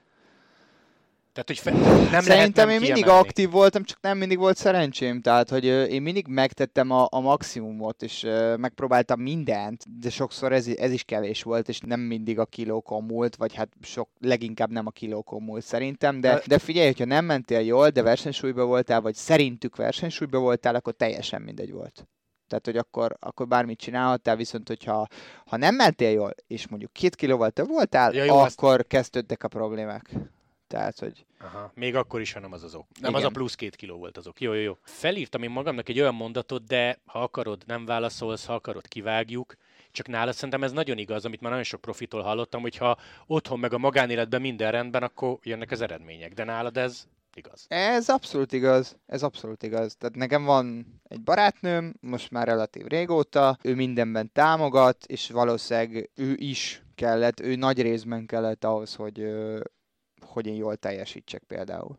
Tehát, hogy fe, nem Szerintem én mindig kiemelni. aktív voltam, csak nem mindig volt szerencsém. Tehát, hogy én mindig megtettem a, a maximumot, és megpróbáltam mindent, de sokszor ez, ez is kevés volt, és nem mindig a kilókon múlt, vagy hát sok, leginkább nem a kilókon múlt szerintem. De, De- figyelj, hogyha nem mentél jól, de versenysúlyba voltál, vagy szerintük versenysúlyba voltál, akkor teljesen mindegy volt. Tehát, hogy akkor, akkor bármit csinálhattál, viszont hogyha ha nem mentél jól, és mondjuk két kilóval több voltál, Ja, jó, akkor kezdődtek a problémák. Tehát, hogy Aha, még akkor is, ha nem az az ok. Nem Igen. az a plusz két kiló volt az ok. Jó, jó, jó. Felírtam én magamnak egy olyan mondatot, de ha akarod, nem válaszolsz, ha akarod, kivágjuk. Csak nálad szerintem ez nagyon igaz, amit már nagyon sok profitól hallottam, hogy ha otthon meg a magánéletben minden rendben, akkor jönnek az eredmények. De nálad ez igaz. Ez abszolút igaz, ez abszolút igaz. Tehát nekem van egy barátnőm, most már relatív régóta, ő mindenben támogat, és valószínűleg ő is kellett, ő nagy részben kellett ahhoz, hogy, hogy én jól teljesítsek például.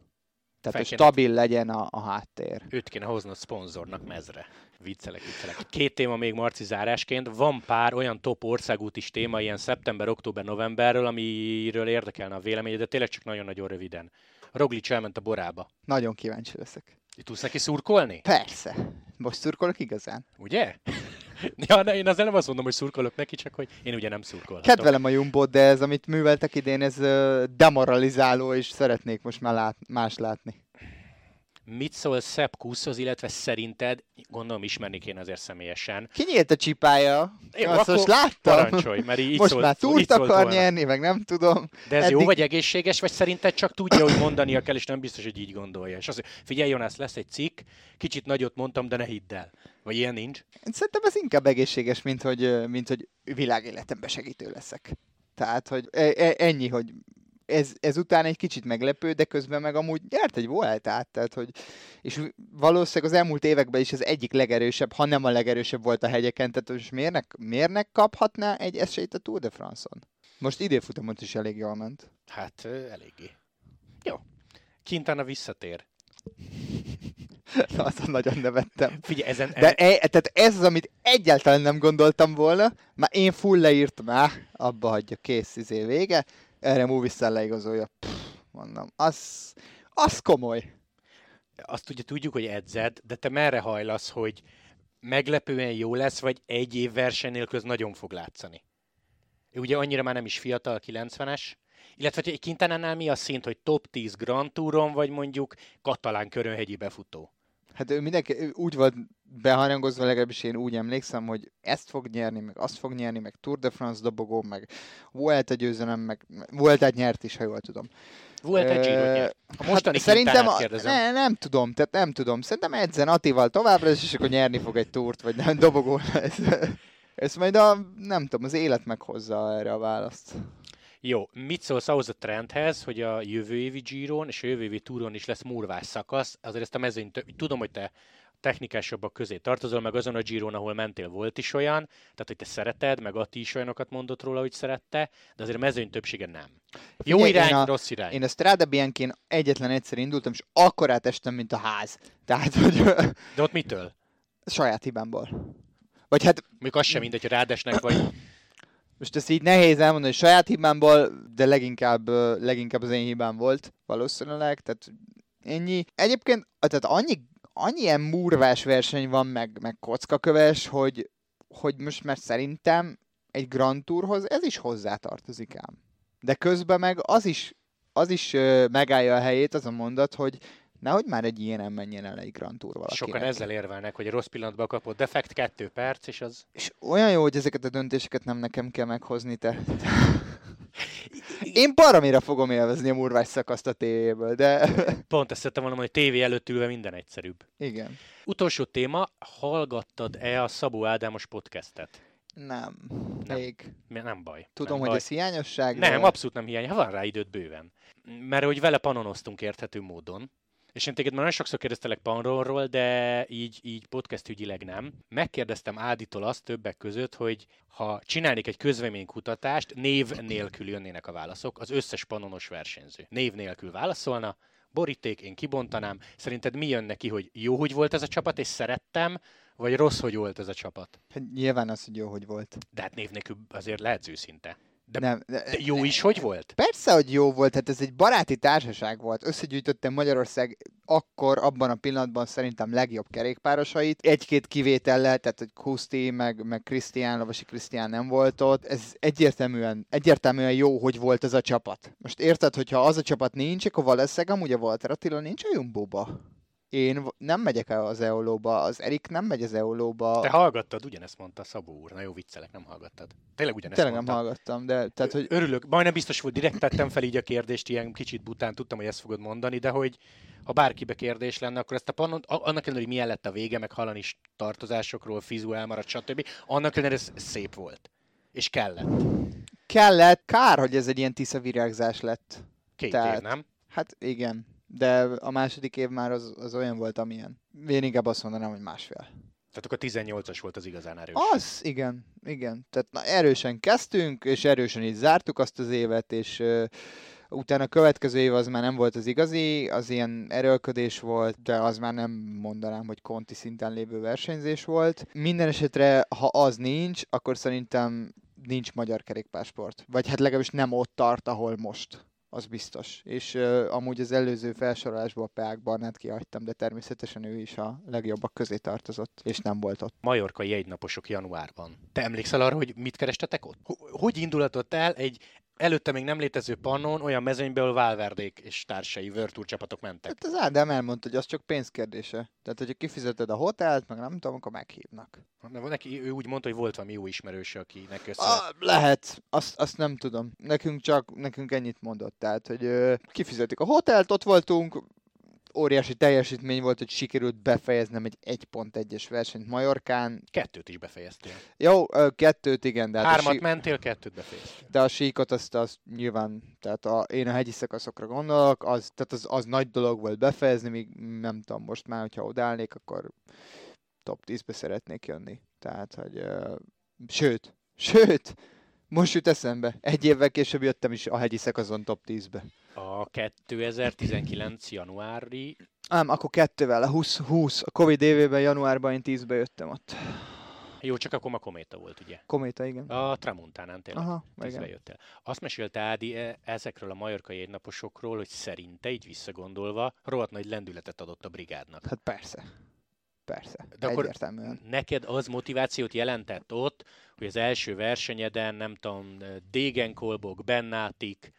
Tehát, hogy stabil legyen a, a háttér. Őt kéne hoznod szponzornak mezre. Viccelek, viccelek. Két téma még Marci zárásként. Van pár olyan top országút is téma, ilyen szeptember, október, novemberről, amiről érdekelne a véleményed, de tényleg csak nagyon-nagyon röviden. Roglic elment a borába. Nagyon kíváncsi leszek. Tudsz neki szurkolni? Persze. Most szurkolok igazán. Ugye? Ja, de én azért nem azt mondom, hogy szurkolok neki, csak hogy én ugye nem szurkolhatok. Kedvelem a Jumbot, de ez, amit műveltek idén, ez demoralizáló, és szeretnék most már lát, más látni. Mit szól Sepp Kuszhoz, illetve szerinted, gondolom ismerni kéne azért személyesen. Kinyílt a csipája. Jó, Azt most láttam. Parancsolj, mert így Most szólt, már túlt szólt akar volna. nyerni, meg nem tudom. De ez jó Eddig- vagy egészséges, vagy szerinted csak tudja, hogy mondania kell, és nem biztos, hogy így gondolja. És azt mondja, figyelj Jonász, lesz egy cikk, kicsit nagyot mondtam, de ne hidd el. Vagy ilyen nincs. Szerintem ez inkább egészséges, mint hogy, mint hogy világéletemben segítő leszek. Tehát, hogy e- e- ennyi, hogy ez, ezután egy kicsit meglepő, de közben meg amúgy nyert egy Vueltát, tehát, hogy és valószínűleg az elmúlt években is az egyik legerősebb, ha nem a legerősebb volt a hegyeken, tehát most miért ne, miért ne kaphatná egy esélyt a Tour de France-on? Most időfutamot is elég jól ment. Hát eléggé. Jó. Quintana visszatér. Azon nagyon nevettem. Figyelj, ezen... De e, tehát ez az, amit egyáltalán nem gondoltam volna, már én full leírtam, á, abba hagyja, kész, izé vége, erre Movistar leigazolja. Pff, mondom, az, az komoly. azt ugye tudjuk, hogy edzed, de te merre hajlasz, hogy meglepően jó lesz, vagy egy év verseny nélkül nagyon fog látszani? Ugye annyira már nem is fiatal, 90-es, illetve hogy Quintanánál mi a szint, hogy top 10 Grand Touron, vagy mondjuk katalán körönhegyi befutó? Hát ő mindenki ő úgy volt beharangozva, legalábbis én úgy emlékszem, hogy ezt fog nyerni, meg azt fog nyerni, meg Tour de France dobogó, meg Vuelta győzelem, meg Vueltát nyert is, ha jól tudom. Volt egy Giro nyert. A mostani hát szerintem, a, ne, nem tudom, tehát nem tudom. Szerintem edzen Attival továbbra is, és akkor nyerni fog egy túrt, vagy nem, dobogó lesz. Ezt majd a, nem tudom, az élet meghozza erre a választ. Jó, mit szólsz ahhoz a trendhez, hogy a jövő évi Giron és a jövő évi Touron is lesz murvás szakasz, azért ezt a mezőny, tö- tudom, hogy te technikásabbak közé tartozol, meg azon a Giron, ahol mentél, volt is olyan, tehát hogy te szereted, meg Atti is olyanokat mondott róla, hogy szerette, de azért a mezőny többsége nem. Jó Figyelj, irány, a- rossz irány. Én a Strada Bianchén egyetlen egyszer indultam, és akkor átestem, mint a ház. Tehát, hogy De ott mitől? saját hibámból. Vagy hát Még az sem mindegy, hogy rádesnek, vagy most ezt így nehéz elmondani, hogy saját hibámból, de leginkább, leginkább az én hibám volt valószínűleg, tehát ennyi. Egyébként, tehát annyi, annyi ilyen murvás verseny van, meg, meg kockaköves, hogy, hogy most már szerintem egy Grand Tourhoz ez is hozzátartozik ám. De közben meg az is, az is megállja a helyét, az a mondat, hogy nehogy már egy ilyen nem menjen el egy Grand Tour valakinek. sokan ezzel érvelnek, hogy a rossz pillanatban kapott defekt, kettő perc, és az... És olyan jó, hogy ezeket a döntéseket nem nekem kell meghozni, te. Én baromira fogom élvezni a murvás szakaszt a tévéből, de Pont ezt szerettem volna hogy tévé előtt ülve minden egyszerűbb. igen. Utolsó téma, hallgattad-e a Szabó Ádámos podcastet? Nem. Nem. Még. Nem baj. Tudom, nem hogy baj. ez hiányosság. Nem, de... abszolút nem hiány, van rá időt bőven. Mert hogy vele panonoztunk érthető módon. És én téged már nagyon sokszor kérdeztelek Panronról, de így, így podcast ügyileg nem. Megkérdeztem Áditól azt többek között, hogy ha csinálnék egy közvéleménykutatást, név nélkül jönnének a válaszok, az összes panonos versenyző. Név nélkül válaszolna, boríték, én kibontanám. Szerinted mi jön neki, hogy jó, hogy volt ez a csapat, és szerettem, vagy rossz, hogy volt ez a csapat? Hát nyilván az, hogy jó, hogy volt. De hát név nélkül azért lehet őszinte. De, nem, de jó is, hogy volt? Persze, hogy jó volt, hát ez egy baráti társaság volt. Összegyűjtöttem Magyarország akkor, abban a pillanatban szerintem legjobb kerékpárosait. Egy-két kivétellel, tehát hogy Kuszti, meg, meg Krisztián, Lovasi Krisztián nem volt ott. Ez egyértelműen, egyértelműen jó, hogy volt ez a csapat. Most érted, hogyha az a csapat nincs, akkor valószínűleg amúgy a Walter Attila nincs a Jumbo-ba. Én nem megyek el az EOLO-ba, az Erik nem megy az EOLO-ba. Te hallgattad, ugyanezt mondta Szabó úr. Na jó, viccelek, nem hallgattad. Tényleg ugyanezt Tényleg nem mondta. hallgattam, de tehát, hogy Örülök, majdnem biztos volt, direkt tettem fel így a kérdést, ilyen kicsit bután, tudtam, hogy ezt fogod mondani, de hogy ha bárkibe kérdés lenne, akkor ezt a panont, a- annak ellenére, hogy milyen lett a vége, meg hallani is tartozásokról, fizu elmaradt, stb. Annak ellenére ez szép volt. És kellett. kellett, kár, hogy ez egy ilyen tisza virágzás lett. Két Tehát- év, nem? Hát igen, de a második év már az, az olyan volt, amilyen. Én inkább azt mondanám, hogy másfél. Tehát akkor 18-as volt az igazán erős. Az, igen, igen. Tehát na, erősen kezdtünk, és erősen így zártuk azt az évet, és uh, utána a következő év az már nem volt az igazi, az ilyen erőlködés volt, de az már nem mondanám, hogy konti szinten lévő versenyzés volt. Minden esetre, ha az nincs, akkor szerintem nincs magyar kerékpársport. Vagy hát legalábbis nem ott tart, ahol most. Az biztos. És uh, amúgy az előző felsorolásból Peák Barnát kihagytam, de természetesen ő is a legjobbak közé tartozott, és nem volt ott. Majorkai egynaposok januárban. Te emlékszel arra, hogy mit kerestetek ott? Ho- Hogy indulatott el egy előtte még nem létező pannon olyan mezőnybe, ahol Valverdék és társai Tour csapatok mentek. Hát az Ádám elmondta, hogy az csak pénzkérdése. Tehát, hogyha kifizeted a hotelt, meg nem tudom, akkor meghívnak. De neki, ő úgy mondta, hogy volt valami jó ismerőse, akinek össze... Ah, lehet, azt, azt nem tudom. Nekünk csak, nekünk ennyit mondott. Tehát, hogy ö, kifizetik a hotelt, ott voltunk, óriási teljesítmény volt, hogy sikerült befejeznem egy 1.1-es versenyt Majorkán. Kettőt is befejeztél. Jó, kettőt igen, de hát Hármat sí- mentél, kettőt befejeztél. de a síkot azt, azt nyilván, tehát a, én a hegyi szakaszokra gondolok, az, tehát az, az nagy dolog volt befejezni, míg nem tudom, most már, hogyha odállnék, akkor top 10-be szeretnék jönni. Tehát, hogy ö, sőt, sőt, most jut eszembe, egy évvel később jöttem is a hegyi szakaszon top 10-be. A 2019. januári... Ám, akkor kettővel, a 20, 20 a Covid évében, januárban én 10-be jöttem ott. Jó, csak akkor ma kométa volt, ugye? Kométa, igen. A Tramuntánán tényleg. Aha, igen. jöttél. Azt mesélte Ádi e- ezekről a majorkai egynaposokról, hogy szerinte, így visszagondolva, rohadt nagy lendületet adott a brigádnak. Hát persze. Persze, De akkor- egyértelműen. Neked az motivációt jelentett ott, hogy az első versenyeden, nem tudom, Degenkolbok, Bennátik,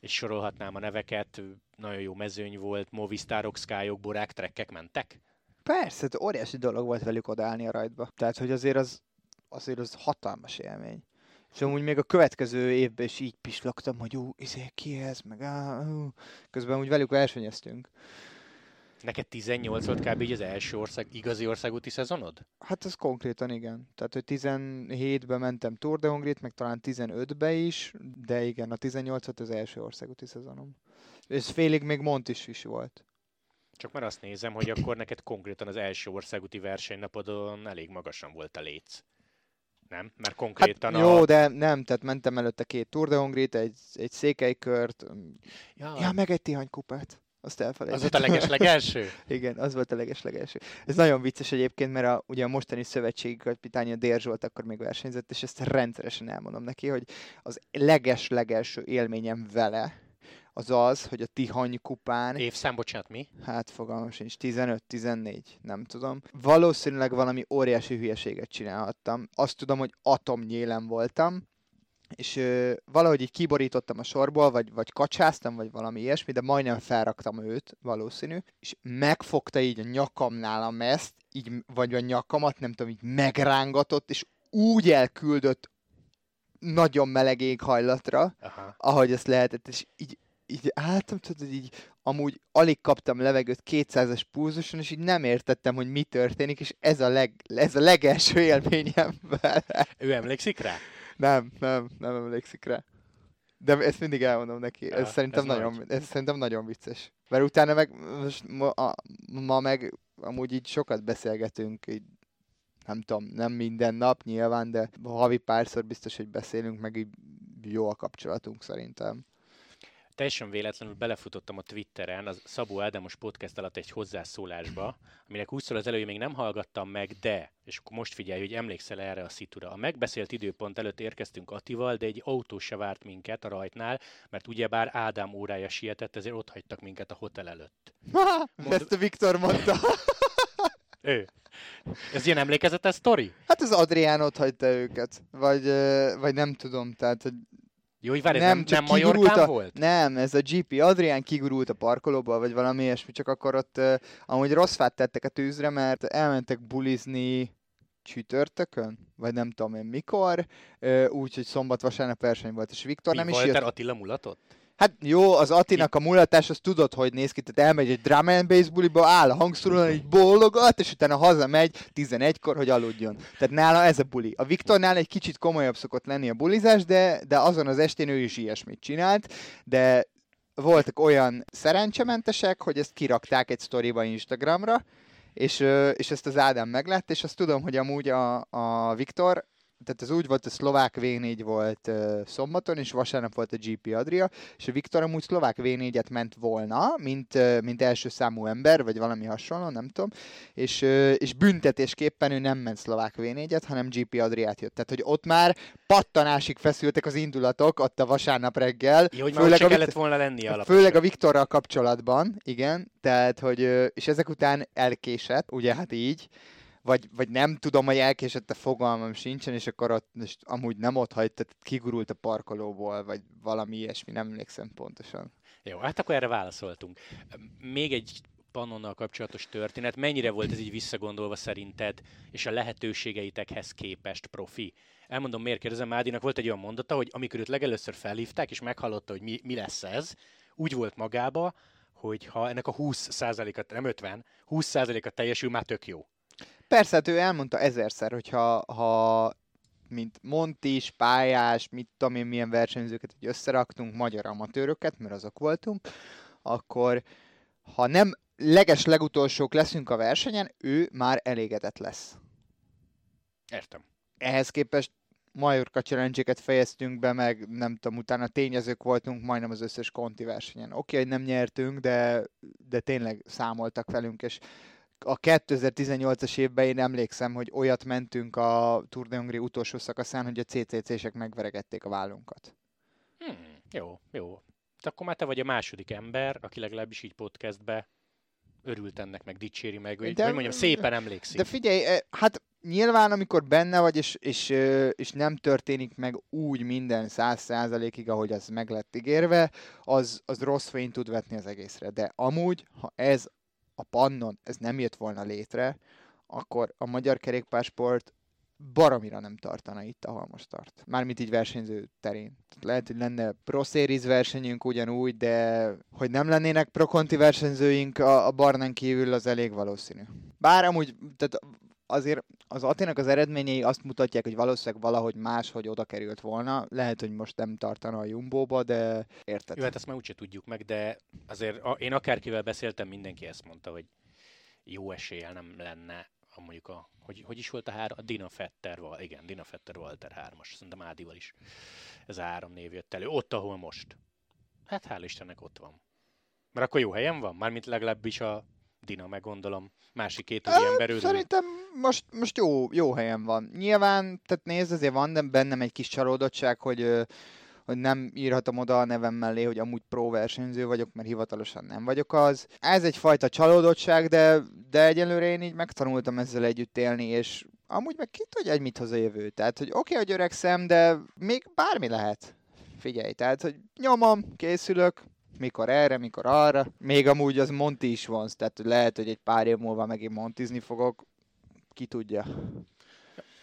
és sorolhatnám a neveket, nagyon jó mezőny volt, Movistárok, Skyok, Borák, trekkek mentek? Persze, óriási dolog volt velük odaállni a rajtba. Tehát, hogy azért az, azért az hatalmas élmény. És amúgy még a következő évben is így pislogtam, hogy ú, izé, ki ez, meg á, ú. Közben úgy velük versenyeztünk. Neked 18 volt kb. így az első ország, igazi országúti szezonod? Hát ez konkrétan igen. Tehát, hogy 17-ben mentem Tour de Hongrit, meg talán 15-be is, de igen, a 18 az első országúti szezonom. És félig még Montis is volt. Csak már azt nézem, hogy akkor neked konkrétan az első országúti versenynapodon elég magasan volt a léc. Nem? Mert konkrétan Hát, a... jó, de nem, tehát mentem előtte két Tour de Hongrit, egy, egy székelykört, Ja, ja, meg egy Tihany kupát. Azt az elfelejtettem. volt a legesleg első? Igen, az volt a legeslegelső. Ez nagyon vicces egyébként, mert a, ugye a mostani szövetségi kapitány, a Dér Zsolt akkor még versenyzett, és ezt rendszeresen elmondom neki, hogy az leges-legelső élményem vele az az, hogy a Tihany kupán, Évszám, bocsánat, mi? hát fogalmam sincs, 15-14, nem tudom. Valószínűleg valami óriási hülyeséget csinálhattam. Azt tudom, hogy atomnyélen voltam, és ö, valahogy így kiborítottam a sorból, vagy, vagy kacsáztam, vagy valami ilyesmi, de majdnem felraktam őt, valószínű, és megfogta így a nyakamnál a meszt, így, vagy a nyakamat, nem tudom, így megrángatott, és úgy elküldött nagyon meleg éghajlatra, Aha. ahogy ezt lehetett, és így, így álltam, tudod, hogy így amúgy alig kaptam levegőt 200-es pulzuson, és így nem értettem, hogy mi történik, és ez a, leg, ez a legelső élményem vele. Ő emlékszik rá? Nem, nem, nem emlékszik rá. De ezt mindig elmondom neki. Ja, ez, szerintem ez nagyon, nagy. ez szerintem nagyon vicces. Mert utána meg, most ma, a, ma meg amúgy így sokat beszélgetünk, így nem tudom, nem minden nap nyilván, de havi párszor biztos, hogy beszélünk, meg így jó a kapcsolatunk szerintem. Teljesen véletlenül belefutottam a Twitteren, az Szabó Ádámos podcast alatt egy hozzászólásba, aminek úgy szól az előbb, még nem hallgattam meg, de, és akkor most figyelj, hogy emlékszel erre a szitura. A megbeszélt időpont előtt érkeztünk Atival, de egy autó se várt minket a rajtnál, mert ugyebár Ádám órája sietett, ezért ott hagytak minket a hotel előtt. Ezt a Viktor mondta. Ő. Ez ilyen emlékezetes sztori? Hát az Adrián ott hagyta őket. Vagy, vagy nem tudom, tehát, hogy Jó, hogy várj, ez nem, nem, nem Majorkán a- volt? Nem, ez a GP Adrián kigurult a parkolóba, vagy valami ilyesmi, csak akkor ott uh, amúgy rossz fát tettek a tűzre, mert elmentek bulizni csütörtökön, vagy nem tudom én mikor, uh, úgyhogy szombat-vasárnap verseny volt, és Viktor nem Mi, is Walter jött. Attila mulatott? Hát jó, az Atinak a mulatás, az tudod, hogy néz ki, tehát elmegy egy drum and bass buliba, áll a hangszóron, így bólogat, és utána hazamegy 11-kor, hogy aludjon. Tehát nála ez a buli. A Viktornál egy kicsit komolyabb szokott lenni a bulizás, de, de azon az estén ő is ilyesmit csinált, de voltak olyan szerencsementesek, hogy ezt kirakták egy sztoriba Instagramra, és, és ezt az Ádám meglett, és azt tudom, hogy amúgy a, a Viktor, tehát ez úgy volt, a szlovák V4 volt uh, szombaton, és vasárnap volt a GP Adria, és a Viktor amúgy szlovák V4-et ment volna, mint, uh, mint első számú ember, vagy valami hasonló, nem tudom, és, uh, és büntetésképpen ő nem ment szlovák V4-et, hanem GP Adriát jött. Tehát, hogy ott már pattanásig feszültek az indulatok, ott a vasárnap reggel. Jó, hogy már ott se a kellett volna lennie alaposan. Főleg a Viktorral kapcsolatban, igen, tehát, hogy, ö, és ezek után elkésett, ugye hát így, vagy, vagy nem tudom, hogy elkésett a fogalmam sincsen, és akkor ott és amúgy nem ott tehát kigurult a parkolóból, vagy valami ilyesmi, nem emlékszem pontosan. Jó, hát akkor erre válaszoltunk. Még egy Pannonnal kapcsolatos történet, mennyire volt ez így visszagondolva szerinted, és a lehetőségeitekhez képest profi? Elmondom, miért kérdezem, Mádinak volt egy olyan mondata, hogy amikor őt legelőször felhívták, és meghallotta, hogy mi, mi lesz ez, úgy volt magába, hogy ha ennek a 20%-at, nem 50%, 20%-a teljesül, már tök jó. Persze, hát ő elmondta ezerszer, hogyha ha mint Montis, pályás, mit tudom én, milyen versenyzőket hogy összeraktunk, magyar amatőröket, mert azok voltunk, akkor ha nem leges legutolsók leszünk a versenyen, ő már elégedett lesz. Értem. Ehhez képest Majorka challenge fejeztünk be, meg nem tudom, utána tényezők voltunk majdnem az összes konti versenyen. Oké, okay, hogy nem nyertünk, de, de tényleg számoltak velünk, és a 2018-as évben én emlékszem, hogy olyat mentünk a Tour de Hongrie utolsó szakaszán, hogy a CCC-sek megveregették a vállunkat. Hmm, jó, jó. De akkor már te vagy a második ember, aki legalábbis így podcastbe örült ennek, meg dicséri meg, hogy, de, hogy mondjam, szépen emlékszik. De figyelj, eh, hát nyilván amikor benne vagy, és, és, és nem történik meg úgy minden száz százalékig, ahogy az meg lett ígérve, az, az rossz fényt tud vetni az egészre. De amúgy, ha ez a pannon, ez nem jött volna létre, akkor a magyar kerékpársport baromira nem tartana itt, ahol most tart. Mármint így versenyző terén. Lehet, hogy lenne Pro Series versenyünk ugyanúgy, de hogy nem lennének Pro Conti versenyzőink a, a Barnán kívül, az elég valószínű. Bár amúgy, tehát azért az Aténak az eredményei azt mutatják, hogy valószínűleg valahogy máshogy oda került volna. Lehet, hogy most nem tartana a Jumbo-ba, de érted. Jó, hát ezt már úgyse tudjuk meg, de azért a, én akárkivel beszéltem, mindenki ezt mondta, hogy jó eséllyel nem lenne a mondjuk a, hogy, hogy is volt a három, a Dina Fetter, igen, Dina Fetter Walter 3-as, szerintem Ádival is ez a három név jött elő, ott, ahol most. Hát hál' Istennek ott van. Mert akkor jó helyen van, mármint legalábbis a Dina, meg gondolom, másik két az ember örül. Szerintem most, most jó, jó helyen van. Nyilván, tehát nézd, azért van bennem egy kis csalódottság, hogy hogy nem írhatom oda a nevem mellé, hogy amúgy pro versenyző vagyok, mert hivatalosan nem vagyok az. Ez egyfajta csalódottság, de, de egyelőre én így megtanultam ezzel együtt élni, és amúgy meg ki tudja, hogy mit hoz a jövő. Tehát, hogy oké, okay, hogy öregszem, de még bármi lehet. Figyelj, tehát, hogy nyomom, készülök, mikor erre, mikor arra. Még amúgy az Monti is van, tehát lehet, hogy egy pár év múlva megint montizni fogok, ki tudja.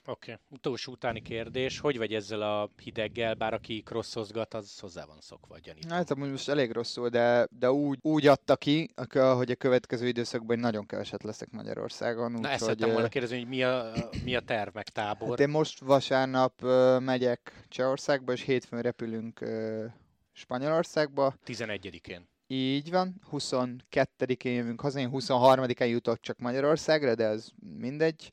Oké, okay. utolsó utáni kérdés, hogy vagy ezzel a hideggel, bár aki crossozgat, az hozzá van szokva, gyanítom. Hát amúgy most elég rosszul, de, de úgy, úgy adta ki, hogy a következő időszakban nagyon keveset leszek Magyarországon. Na ezt szerettem volna kérdezni, hogy mi a, mi a terv, meg tábor. Hát én most vasárnap megyek Csehországba, és hétfőn repülünk Spanyolországba. 11-én. Így van, 22-én jövünk haza, én 23-án jutok csak Magyarországra, de ez mindegy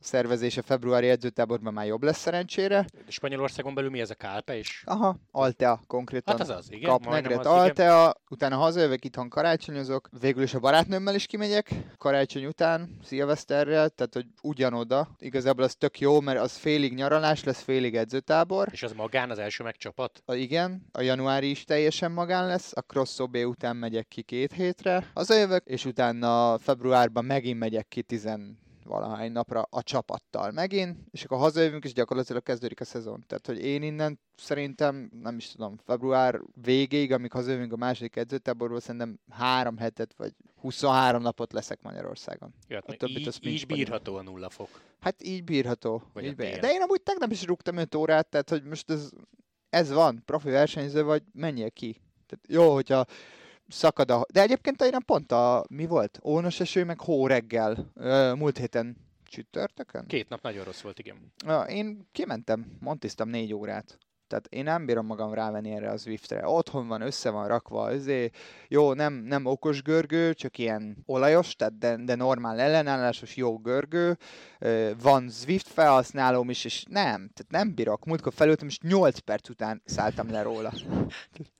szervezése februári edzőtáborban már jobb lesz szerencsére. De Spanyolországon belül mi ez a Kálpe is? Aha, Altea konkrétan. Hát az az, igen. Kap Negret Altea, igen. utána hazajövök, itthon karácsonyozok, végül is a barátnőmmel is kimegyek, karácsony után, szilveszterrel, tehát hogy ugyanoda. Igazából az tök jó, mert az félig nyaralás lesz, félig edzőtábor. És az magán az első megcsapat? A, igen, a januári is teljesen magán lesz, a Cross után megyek ki két hétre, hazajövök, és utána februárban megint megyek ki 10 valahány napra a csapattal megint, és akkor hazajövünk, és gyakorlatilag kezdődik a szezon. Tehát, hogy én innen szerintem, nem is tudom, február végéig, amíg hazajövünk a második edzőtáborból, szerintem három hetet, vagy 23 napot leszek Magyarországon. Ja, a többit így, így bírható a nulla fok. Hát így bírható. Vagy így bírható. De én amúgy tegnap is rúgtam 5 órát, tehát hogy most ez, ez van, profi versenyző vagy, menjél ki. Tehát jó, hogyha szakad a... De egyébként én pont a... Mi volt? Ónos eső, meg hó reggel. Múlt héten csütörtökön? Két nap nagyon rossz volt, igen. Én kimentem, montiztam négy órát. Tehát én nem bírom magam rávenni erre a Zwiftre. Otthon van, össze van rakva, azért jó, nem, nem okos görgő, csak ilyen olajos, tehát de, de normál ellenállásos, jó görgő. Van Zwift felhasználóm is, és nem, tehát nem bírok. Múltkor felültem, és 8 perc után szálltam le róla.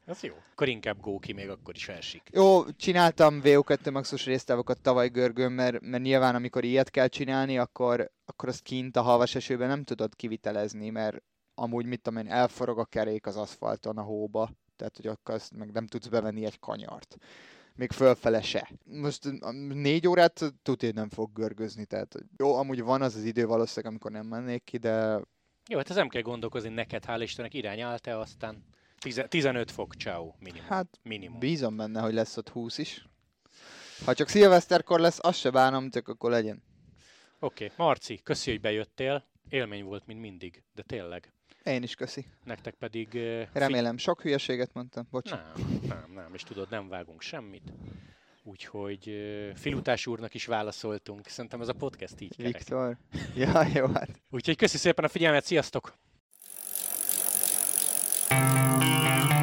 Ez jó. Akkor inkább go ki, még akkor is elsik. Jó, csináltam VO2 maxos résztávokat tavaly görgőn, mert, mert nyilván amikor ilyet kell csinálni, akkor, akkor azt kint a havas esőben nem tudod kivitelezni, mert amúgy mit tudom én, elforog a kerék az aszfalton a hóba, tehát hogy akkor azt meg nem tudsz bevenni egy kanyart. még fölfele se. Most négy órát tudja, nem fog görgözni, tehát jó, amúgy van az az idő valószínűleg, amikor nem mennék ki, de Jó, hát ez nem kell gondolkozni neked, hál' Istennek irányáll-e, aztán tize- 15 fok, ciao, minimum. hát minimum. bízom benne, hogy lesz ott 20 is. Ha csak szilveszterkor lesz, azt se bánom, csak akkor legyen. Oké, okay. Marci, köszi, hogy bejöttél. Élmény volt, mint mindig, de tényleg. Én is köszi. Nektek pedig... Remélem, sok hülyeséget mondtam, bocs. Nem, nem, nem, és tudod, nem vágunk semmit. Úgyhogy Filutás úrnak is válaszoltunk. Szerintem ez a podcast így kerek. Viktor. Ja, jó, hát. Úgyhogy köszi szépen a figyelmet, sziasztok! thank you